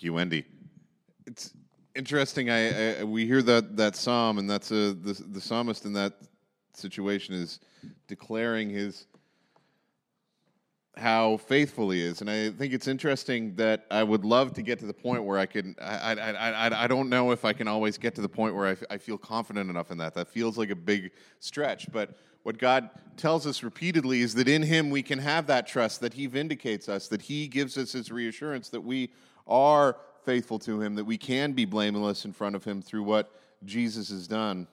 Thank you, Wendy. It's interesting. I, I we hear that that psalm, and that's a the the psalmist in that situation is declaring his how faithful he is, and I think it's interesting that I would love to get to the point where I can. I I I, I don't know if I can always get to the point where I, f- I feel confident enough in that. That feels like a big stretch, but what God tells us repeatedly is that in Him we can have that trust, that He vindicates us, that He gives us His reassurance that we are faithful to Him, that we can be blameless in front of Him through what Jesus has done.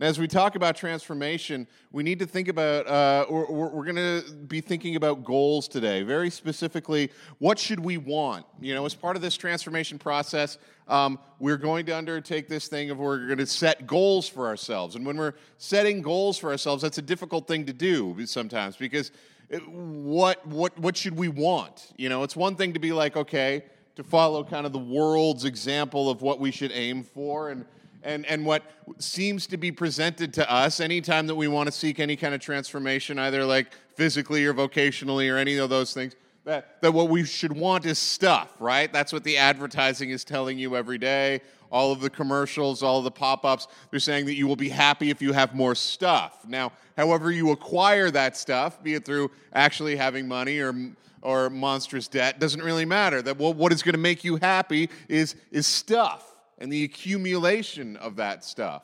And as we talk about transformation, we need to think about, uh, we're, we're going to be thinking about goals today. Very specifically, what should we want? You know, as part of this transformation process, um, we're going to undertake this thing of we're going to set goals for ourselves. And when we're setting goals for ourselves, that's a difficult thing to do sometimes because it, what, what, what should we want? You know, it's one thing to be like, okay, to follow kind of the world's example of what we should aim for and and, and what seems to be presented to us anytime that we want to seek any kind of transformation, either like physically or vocationally or any of those things, that, that what we should want is stuff, right? That's what the advertising is telling you every day. All of the commercials, all of the pop ups, they're saying that you will be happy if you have more stuff. Now, however you acquire that stuff, be it through actually having money or or monstrous debt doesn't really matter that well, what is going to make you happy is is stuff and the accumulation of that stuff.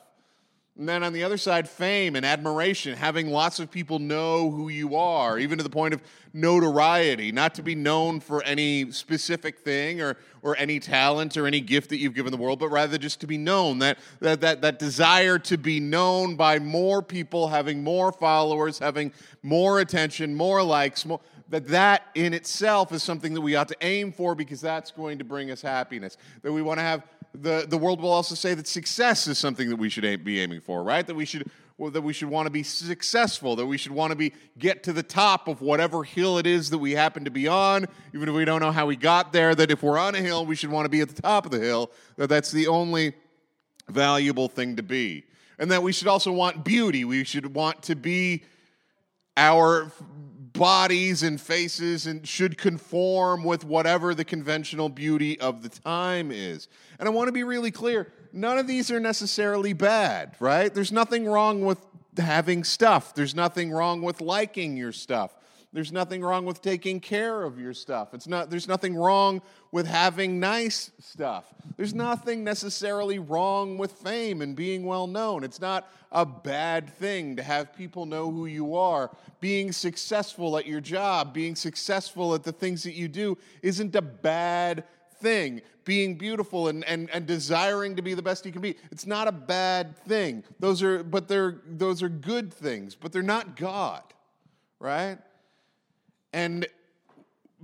And then on the other side, fame and admiration, having lots of people know who you are, even to the point of notoriety, not to be known for any specific thing or, or any talent or any gift that you've given the world, but rather just to be known. That, that, that, that desire to be known by more people, having more followers, having more attention, more likes, more, that that in itself is something that we ought to aim for because that's going to bring us happiness. That we want to have the, the world will also say that success is something that we should aim, be aiming for, right? That we should well, that we should want to be successful, that we should want to be get to the top of whatever hill it is that we happen to be on, even if we don't know how we got there. That if we're on a hill, we should want to be at the top of the hill. That that's the only valuable thing to be, and that we should also want beauty. We should want to be our bodies and faces and should conform with whatever the conventional beauty of the time is. And I want to be really clear none of these are necessarily bad, right? There's nothing wrong with having stuff, there's nothing wrong with liking your stuff. There's nothing wrong with taking care of your stuff. It's not, there's nothing wrong with having nice stuff. There's nothing necessarily wrong with fame and being well known. It's not a bad thing to have people know who you are. Being successful at your job, being successful at the things that you do isn't a bad thing. Being beautiful and, and, and desiring to be the best you can be, it's not a bad thing. Those are, but they're, those are good things, but they're not God, right? And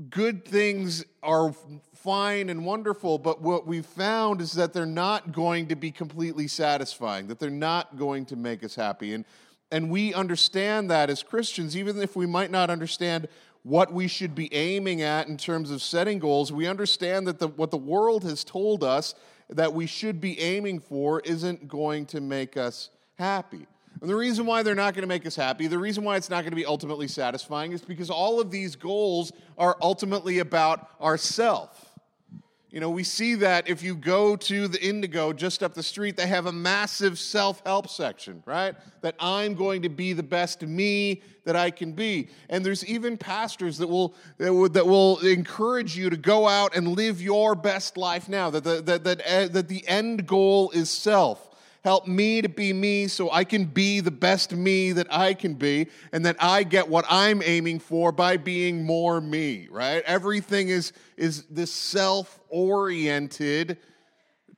good things are fine and wonderful, but what we've found is that they're not going to be completely satisfying, that they're not going to make us happy. And, and we understand that as Christians, even if we might not understand what we should be aiming at in terms of setting goals, we understand that the, what the world has told us that we should be aiming for isn't going to make us happy. And the reason why they're not going to make us happy, the reason why it's not going to be ultimately satisfying is because all of these goals are ultimately about ourself. You know, we see that if you go to the Indigo just up the street, they have a massive self help section, right? That I'm going to be the best me that I can be. And there's even pastors that will, that will, that will encourage you to go out and live your best life now, that the, that, that, uh, that the end goal is self Help me to be me so I can be the best me that I can be and that I get what I'm aiming for by being more me, right? Everything is, is this self oriented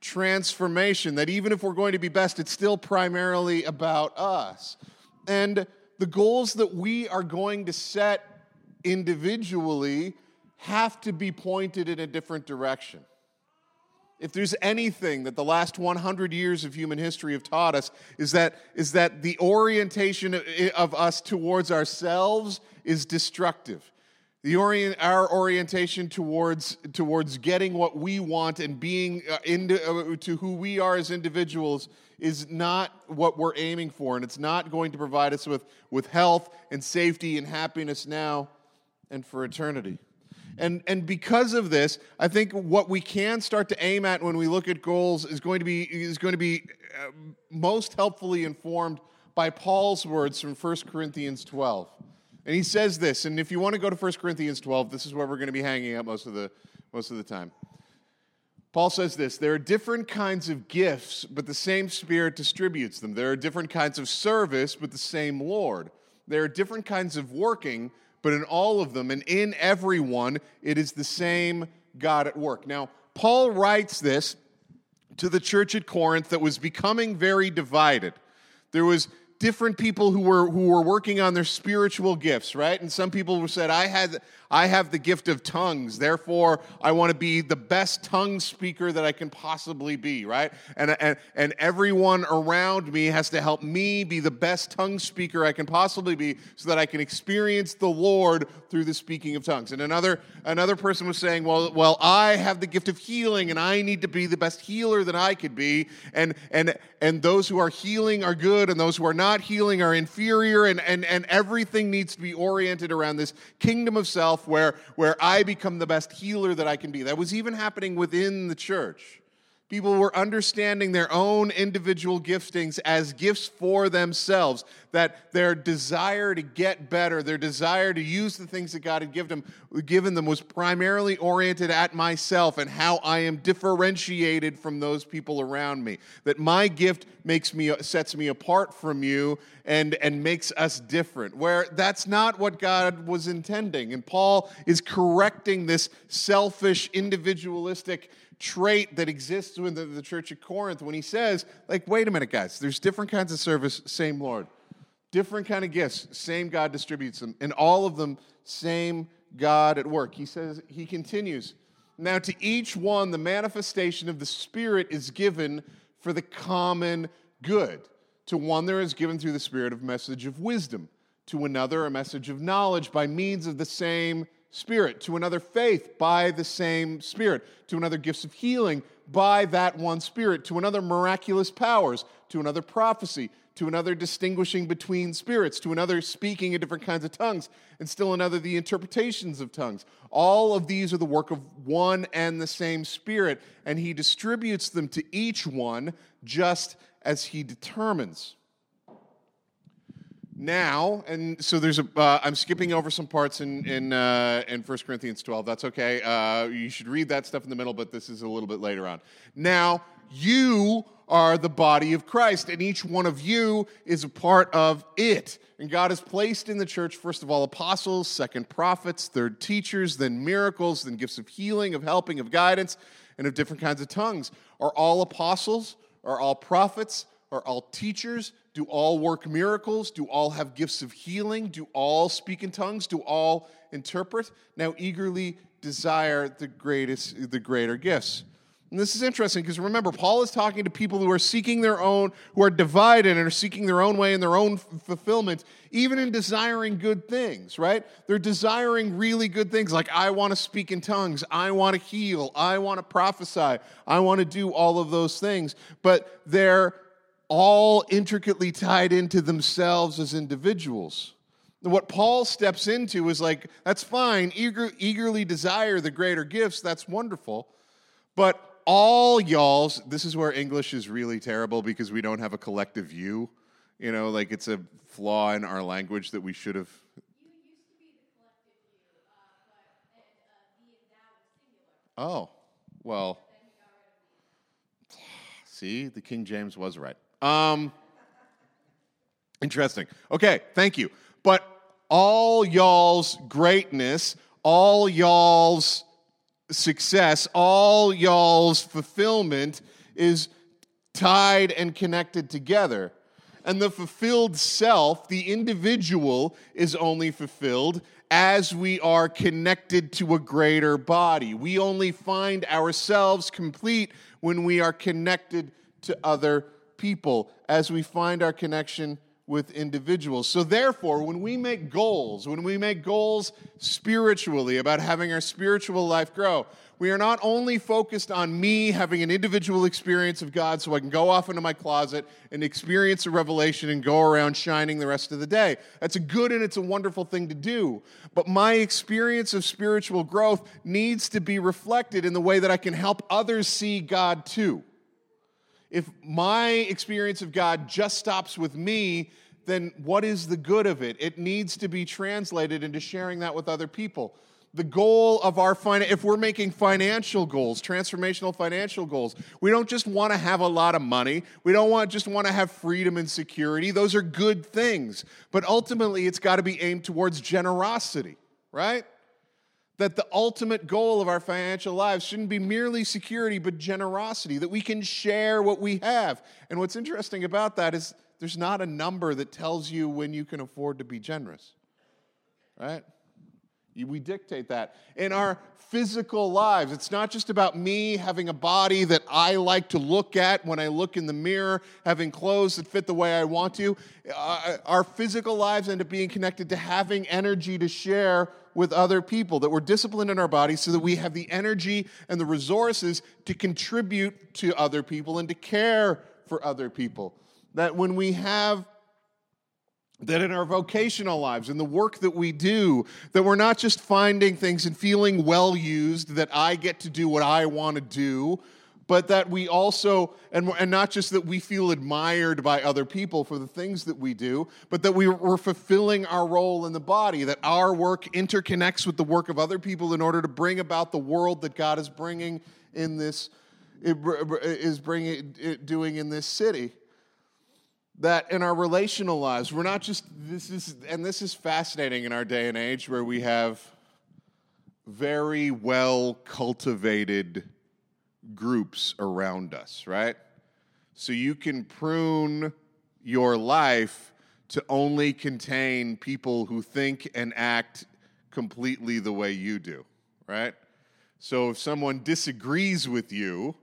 transformation that even if we're going to be best, it's still primarily about us. And the goals that we are going to set individually have to be pointed in a different direction. If there's anything that the last 100 years of human history have taught us, is that, is that the orientation of us towards ourselves is destructive. The orient, our orientation towards, towards getting what we want and being uh, into, uh, to who we are as individuals is not what we're aiming for, and it's not going to provide us with, with health and safety and happiness now and for eternity. And, and because of this, I think what we can start to aim at when we look at goals is going to be, is going to be uh, most helpfully informed by Paul's words from 1 Corinthians 12. And he says this, and if you want to go to 1 Corinthians 12, this is where we're going to be hanging out most of the, most of the time. Paul says this there are different kinds of gifts, but the same Spirit distributes them. There are different kinds of service, but the same Lord. There are different kinds of working, but in all of them and in everyone, it is the same God at work. Now, Paul writes this to the church at Corinth that was becoming very divided. There was different people who were who were working on their spiritual gifts, right? And some people said, "I had I have the gift of tongues, therefore I want to be the best tongue speaker that I can possibly be, right? And, and, and everyone around me has to help me be the best tongue speaker I can possibly be so that I can experience the Lord through the speaking of tongues. And another, another person was saying, well, well, I have the gift of healing and I need to be the best healer that I could be. And, and, and those who are healing are good and those who are not healing are inferior. And, and, and everything needs to be oriented around this kingdom of self where, where I become the best healer that I can be. That was even happening within the church. People were understanding their own individual giftings as gifts for themselves, that their desire to get better, their desire to use the things that God had given them, given them was primarily oriented at myself and how I am differentiated from those people around me. That my gift makes me sets me apart from you and, and makes us different. Where that's not what God was intending. And Paul is correcting this selfish, individualistic trait that exists within the church of Corinth when he says, like, wait a minute, guys, there's different kinds of service, same Lord. Different kind of gifts, same God distributes them. And all of them, same God at work. He says, he continues, now to each one, the manifestation of the Spirit is given for the common good. To one, there is given through the Spirit a message of wisdom. To another, a message of knowledge by means of the same Spirit, to another faith by the same Spirit, to another gifts of healing by that one Spirit, to another miraculous powers, to another prophecy, to another distinguishing between spirits, to another speaking in different kinds of tongues, and still another the interpretations of tongues. All of these are the work of one and the same Spirit, and He distributes them to each one just as He determines now, and so there's a. Uh, I'm skipping over some parts in in uh, in first Corinthians 12. That's okay. Uh, you should read that stuff in the middle, but this is a little bit later on. Now, you are the body of Christ, and each one of you is a part of it. And God has placed in the church, first of all, apostles, second, prophets, third, teachers, then miracles, then gifts of healing, of helping, of guidance, and of different kinds of tongues. Are all apostles? Are all prophets? Are all teachers? Do all work miracles? Do all have gifts of healing? Do all speak in tongues? Do all interpret? Now eagerly desire the greatest the greater gifts. And this is interesting because remember, Paul is talking to people who are seeking their own, who are divided and are seeking their own way and their own f- fulfillment, even in desiring good things, right? They're desiring really good things like, I want to speak in tongues, I want to heal, I want to prophesy, I want to do all of those things. But they're all intricately tied into themselves as individuals. What Paul steps into is like, that's fine, eager, eagerly desire the greater gifts, that's wonderful. But all y'all's, this is where English is really terrible because we don't have a collective you. You know, like it's a flaw in our language that we should have. Uh, uh, oh, well. See, the King James was right. Um, interesting. Okay, thank you. But all y'all's greatness, all y'all's success, all y'all's fulfillment is tied and connected together. And the fulfilled self, the individual, is only fulfilled as we are connected to a greater body. We only find ourselves complete when we are connected to other people as we find our connection with individuals. So, therefore, when we make goals, when we make goals spiritually about having our spiritual life grow, we are not only focused on me having an individual experience of God so I can go off into my closet and experience a revelation and go around shining the rest of the day. That's a good and it's a wonderful thing to do. But my experience of spiritual growth needs to be reflected in the way that I can help others see God too if my experience of God just stops with me, then what is the good of it? It needs to be translated into sharing that with other people. The goal of our finance, if we're making financial goals, transformational financial goals, we don't just want to have a lot of money. We don't want just want to have freedom and security. Those are good things. But ultimately, it's got to be aimed towards generosity, right? That the ultimate goal of our financial lives shouldn't be merely security, but generosity, that we can share what we have. And what's interesting about that is there's not a number that tells you when you can afford to be generous, right? We dictate that. In our physical lives, it's not just about me having a body that I like to look at when I look in the mirror, having clothes that fit the way I want to. Uh, our physical lives end up being connected to having energy to share with other people, that we're disciplined in our bodies so that we have the energy and the resources to contribute to other people and to care for other people. That when we have that in our vocational lives, in the work that we do, that we're not just finding things and feeling well used, that I get to do what I want to do, but that we also, and, and not just that we feel admired by other people for the things that we do, but that we, we're fulfilling our role in the body, that our work interconnects with the work of other people in order to bring about the world that God is bringing in this, is bringing, doing in this city. That in our relational lives, we're not just, this is, and this is fascinating in our day and age where we have very well cultivated groups around us, right? So you can prune your life to only contain people who think and act completely the way you do, right? So if someone disagrees with you,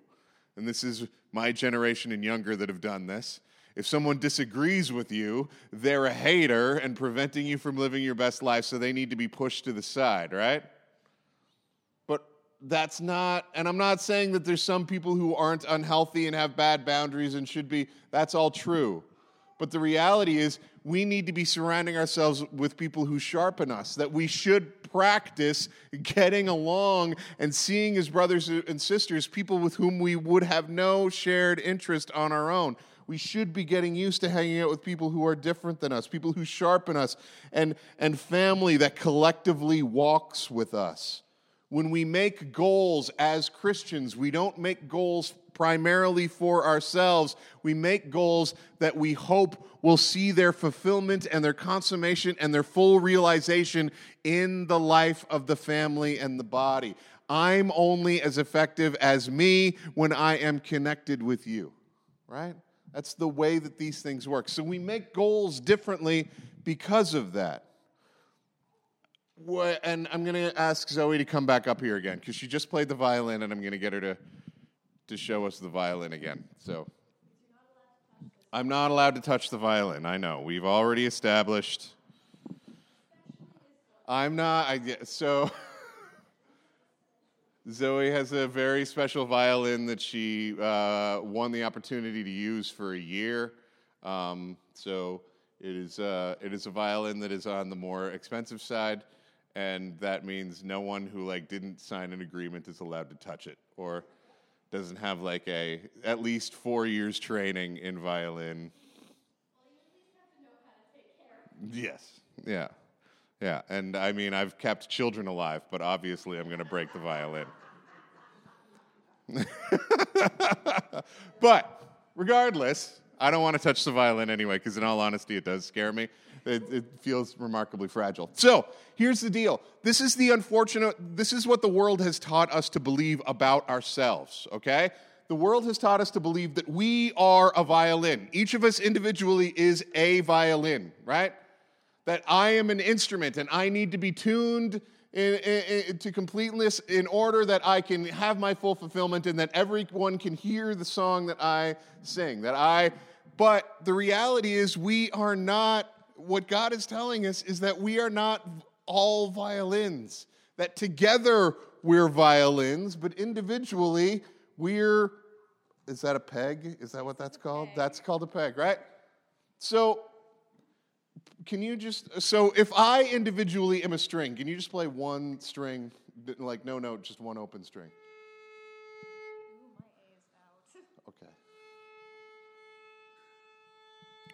and this is my generation and younger that have done this, if someone disagrees with you, they're a hater and preventing you from living your best life, so they need to be pushed to the side, right? That's not, and I'm not saying that there's some people who aren't unhealthy and have bad boundaries and should be, that's all true. But the reality is, we need to be surrounding ourselves with people who sharpen us, that we should practice getting along and seeing as brothers and sisters people with whom we would have no shared interest on our own. We should be getting used to hanging out with people who are different than us, people who sharpen us, and, and family that collectively walks with us when we make goals as Christians, we don't make goals primarily for ourselves. We make goals that we hope will see their fulfillment and their consummation and their full realization in the life of the family and the body. I'm only as effective as me when I am connected with you, right? That's the way that these things work. So we make goals differently because of that and I'm going to ask Zoe to come back up here again because she just played the violin, and I'm going to get her to to show us the violin again. So I'm not allowed to touch the violin. I know we've already established. I'm not. I so. Zoe has a very special violin that she uh, won the opportunity to use for a year. Um, so it is, uh, it is a violin that is on the more expensive side and that means no one who like didn't sign an agreement is allowed to touch it or doesn't have like a at least four years training in violin. Yes, yeah, yeah, and I mean I've kept children alive, but obviously I'm going to break the violin. but regardless, I don't want to touch the violin anyway, because in all honesty, it does scare me. It, it, feels remarkably fragile. So here's the deal. This is the unfortunate, this is what the world has taught us to believe about ourselves, okay? The world has taught us to believe that we are a violin. Each of us individually is a violin, right? That I am an instrument and I need to be tuned in, in, in, to completeness in order that I can have my full fulfillment and that everyone can hear the song that I sing, that I But the reality is, we are not, what God is telling us is that we are not all violins, that together we're violins, but individually we're, is that a peg? Is that what that's called? That's called a peg, right? So, can you just, so if I individually am a string, can you just play one string, like no note, just one open string? Okay.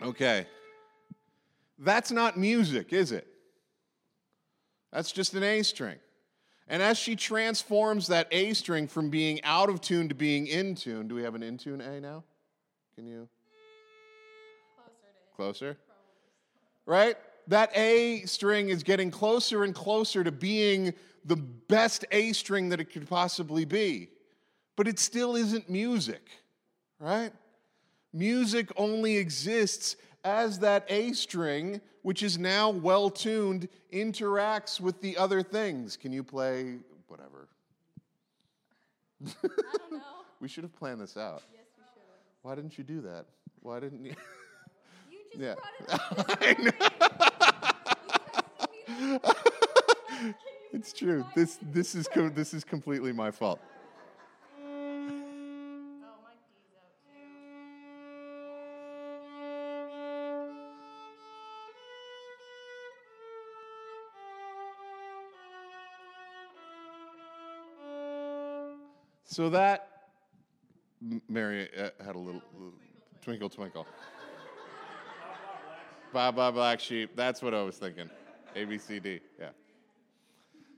Okay. That's not music, is it? That's just an A string. And as she transforms that A string from being out of tune to being in tune, do we have an in tune A now? Can you? Closer. Closer? Right? That A string is getting closer and closer to being the best A string that it could possibly be. But it still isn't music, right? Music only exists as that A string, which is now well tuned, interacts with the other things. Can you play whatever? I don't know. we should have planned this out. Yes, we should have. Why didn't you do that? Why didn't you? You just Yeah. brought it up. I know. You texted me. It's true. This this is co- this is completely my fault. So that Mary uh, had a little, little twinkle twinkle. Bye bye black sheep. That's what I was thinking. A B C D. Yeah.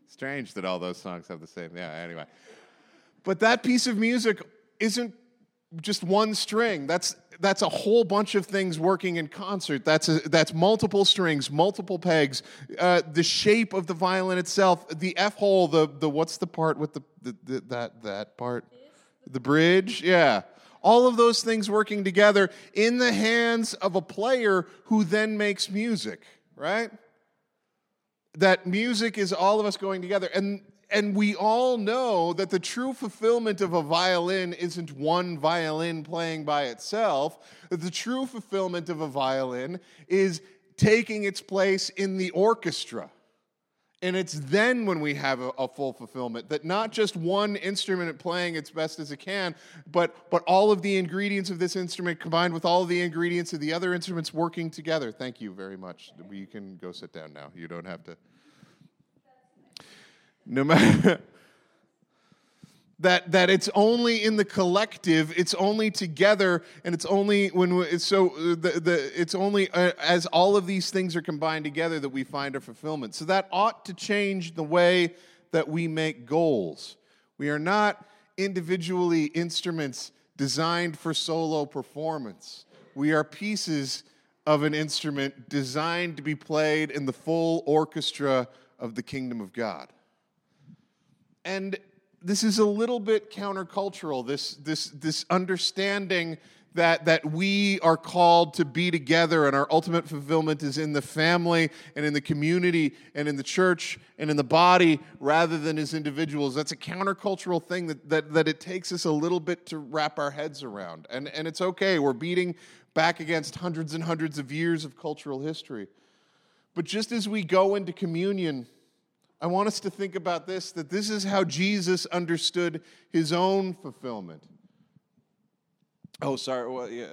Strange that all those songs have the same. Yeah. Anyway, but that piece of music isn't just one string. That's that's a whole bunch of things working in concert. That's a, that's multiple strings, multiple pegs. Uh, the shape of the violin itself, the F hole, the the what's the part with the, the, the that that part, the bridge, yeah. All of those things working together in the hands of a player who then makes music, right? that music is all of us going together and and we all know that the true fulfillment of a violin isn't one violin playing by itself that the true fulfillment of a violin is taking its place in the orchestra and it's then when we have a, a full fulfillment that not just one instrument playing its best as it can, but, but all of the ingredients of this instrument combined with all of the ingredients of the other instruments working together. Thank you very much. We can go sit down now. You don't have to. No matter. that that it's only in the collective it's only together and it's only when we, it's so uh, the, the it's only uh, as all of these things are combined together that we find our fulfillment. So that ought to change the way that we make goals. We are not individually instruments designed for solo performance. We are pieces of an instrument designed to be played in the full orchestra of the kingdom of god and this is a little bit countercultural this this this understanding that that we are called to be together and our ultimate fulfillment is in the family and in the community and in the church and in the body rather than as individuals. That's a countercultural thing that that, that it takes us a little bit to wrap our heads around. And and it's okay. We're beating back against hundreds and hundreds of years of cultural history. But just as we go into communion I want us to think about this that this is how Jesus understood his own fulfillment. Oh, sorry. Well, yeah.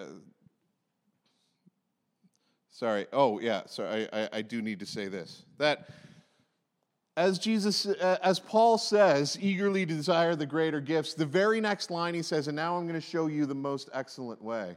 Sorry. Oh, yeah. Sorry. I, I, I do need to say this. That as Jesus, uh, as Paul says, eagerly desire the greater gifts, the very next line he says, and now I'm going to show you the most excellent way.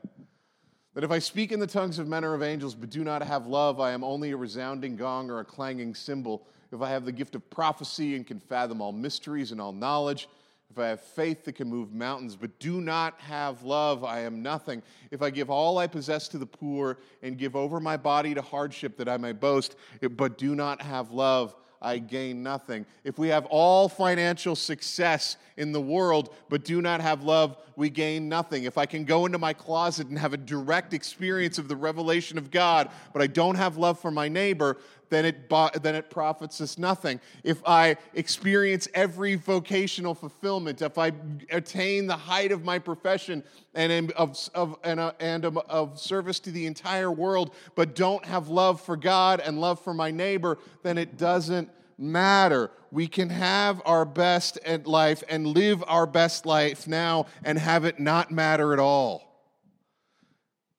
That if I speak in the tongues of men or of angels, but do not have love, I am only a resounding gong or a clanging cymbal. If I have the gift of prophecy and can fathom all mysteries and all knowledge, if I have faith that can move mountains, but do not have love, I am nothing. If I give all I possess to the poor and give over my body to hardship that I may boast, but do not have love, I gain nothing. If we have all financial success in the world, but do not have love, we gain nothing. If I can go into my closet and have a direct experience of the revelation of God, but I don't have love for my neighbor, then it, then it profits us nothing. If I experience every vocational fulfillment, if I attain the height of my profession and am of, of, and, uh, and am of service to the entire world, but don't have love for God and love for my neighbor, then it doesn't matter. We can have our best at life and live our best life now and have it not matter at all.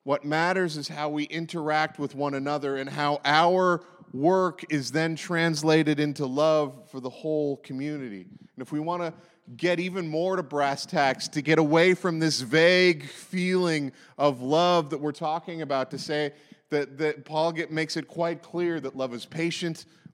What matters is how we interact with one another and how our work is then translated into love for the whole community. And if we want to get even more to brass tacks, to get away from this vague feeling of love that we're talking about, to say that, that Paul get, makes it quite clear that love is patient,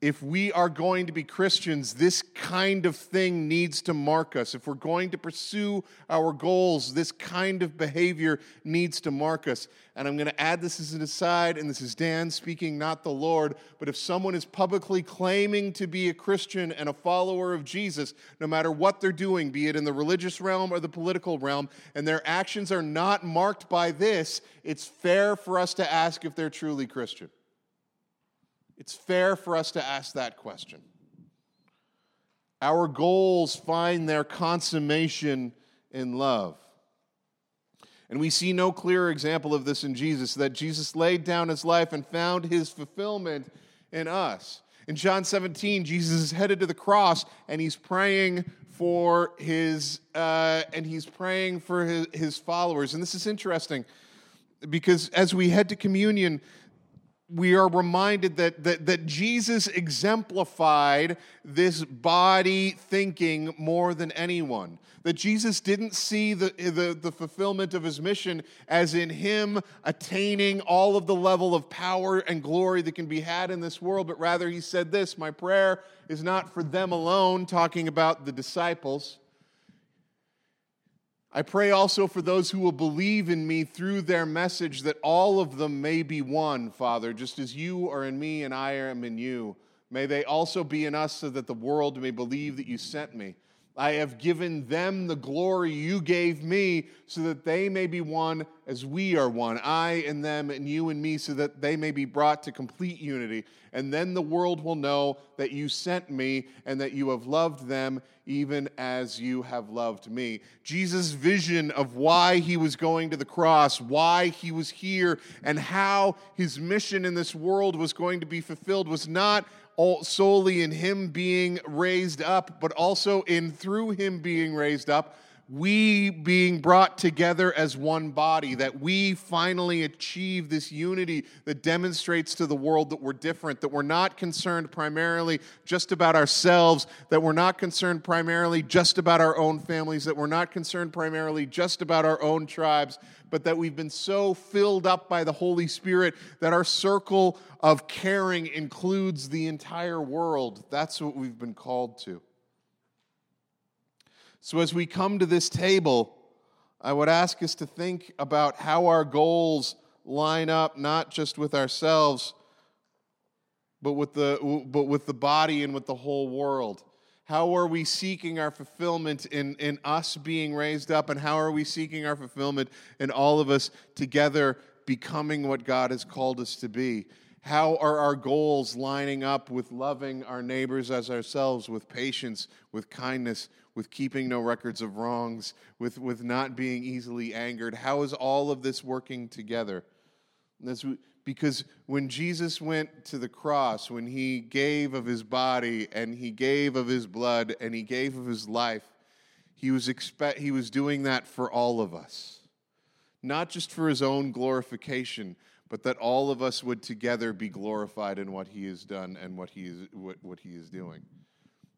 if we are going to be Christians, this kind of thing needs to mark us. If we're going to pursue our goals, this kind of behavior needs to mark us. And I'm going to add this as an aside, and this is Dan speaking, not the Lord. But if someone is publicly claiming to be a Christian and a follower of Jesus, no matter what they're doing, be it in the religious realm or the political realm, and their actions are not marked by this, it's fair for us to ask if they're truly Christian. It's fair for us to ask that question. Our goals find their consummation in love. And we see no clearer example of this in Jesus, that Jesus laid down his life and found his fulfillment in us. In John 17, Jesus is headed to the cross and he's praying for his uh, and he's praying for his, his followers. And this is interesting because as we head to communion, we are reminded that, that, that Jesus exemplified this body thinking more than anyone. That Jesus didn't see the, the, the, fulfillment of his mission as in him attaining all of the level of power and glory that can be had in this world, but rather he said this My prayer is not for them alone, talking about the disciples I pray also for those who will believe in me through their message, that all of them may be one, Father, just as you are in me and I am in you. May they also be in us so that the world may believe that you sent me. I have given them the glory you gave me, so that they may be one as we are one, I and them, and you and me, so that they may be brought to complete unity. And then the world will know that you sent me and that you have loved them even as you have loved me. Jesus' vision of why he was going to the cross, why he was here, and how his mission in this world was going to be fulfilled was not solely in him being raised up, but also in through him being raised up, we being brought together as one body, that we finally achieve this unity that demonstrates to the world that we're different, that we're not concerned primarily just about ourselves, that we're not concerned primarily just about our own families, that we're not concerned primarily just about our own tribes, but that we've been so filled up by the Holy Spirit that our circle of caring includes the entire world. That's what we've been called to. So, as we come to this table, I would ask us to think about how our goals line up not just with ourselves, but with the, but with the body and with the whole world. How are we seeking our fulfillment in, in us being raised up? And how are we seeking our fulfillment in all of us together becoming what God has called us to be? How are our goals lining up with loving our neighbors as ourselves, with patience, with kindness, with keeping no records of wrongs, with, with not being easily angered. How is all of this working together? Because when Jesus went to the cross, when he gave of his body and he gave of his blood and he gave of his life, he was, expect, he was doing that for all of us. Not just for his own glorification, but that all of us would together be glorified in what he has done and what he is, what, what he is doing.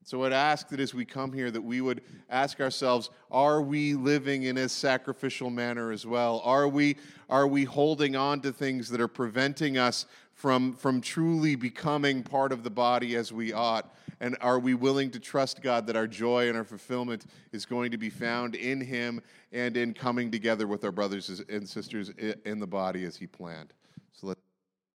So I'd ask that as we come here, that we would ask ourselves, are we living in a sacrificial manner as well? Are we, are we holding on to things that are preventing us from, from truly becoming part of the body as we ought? And are we willing to trust God that our joy and our fulfillment is going to be found in Him and in coming together with our brothers and sisters in the body as He planned? So let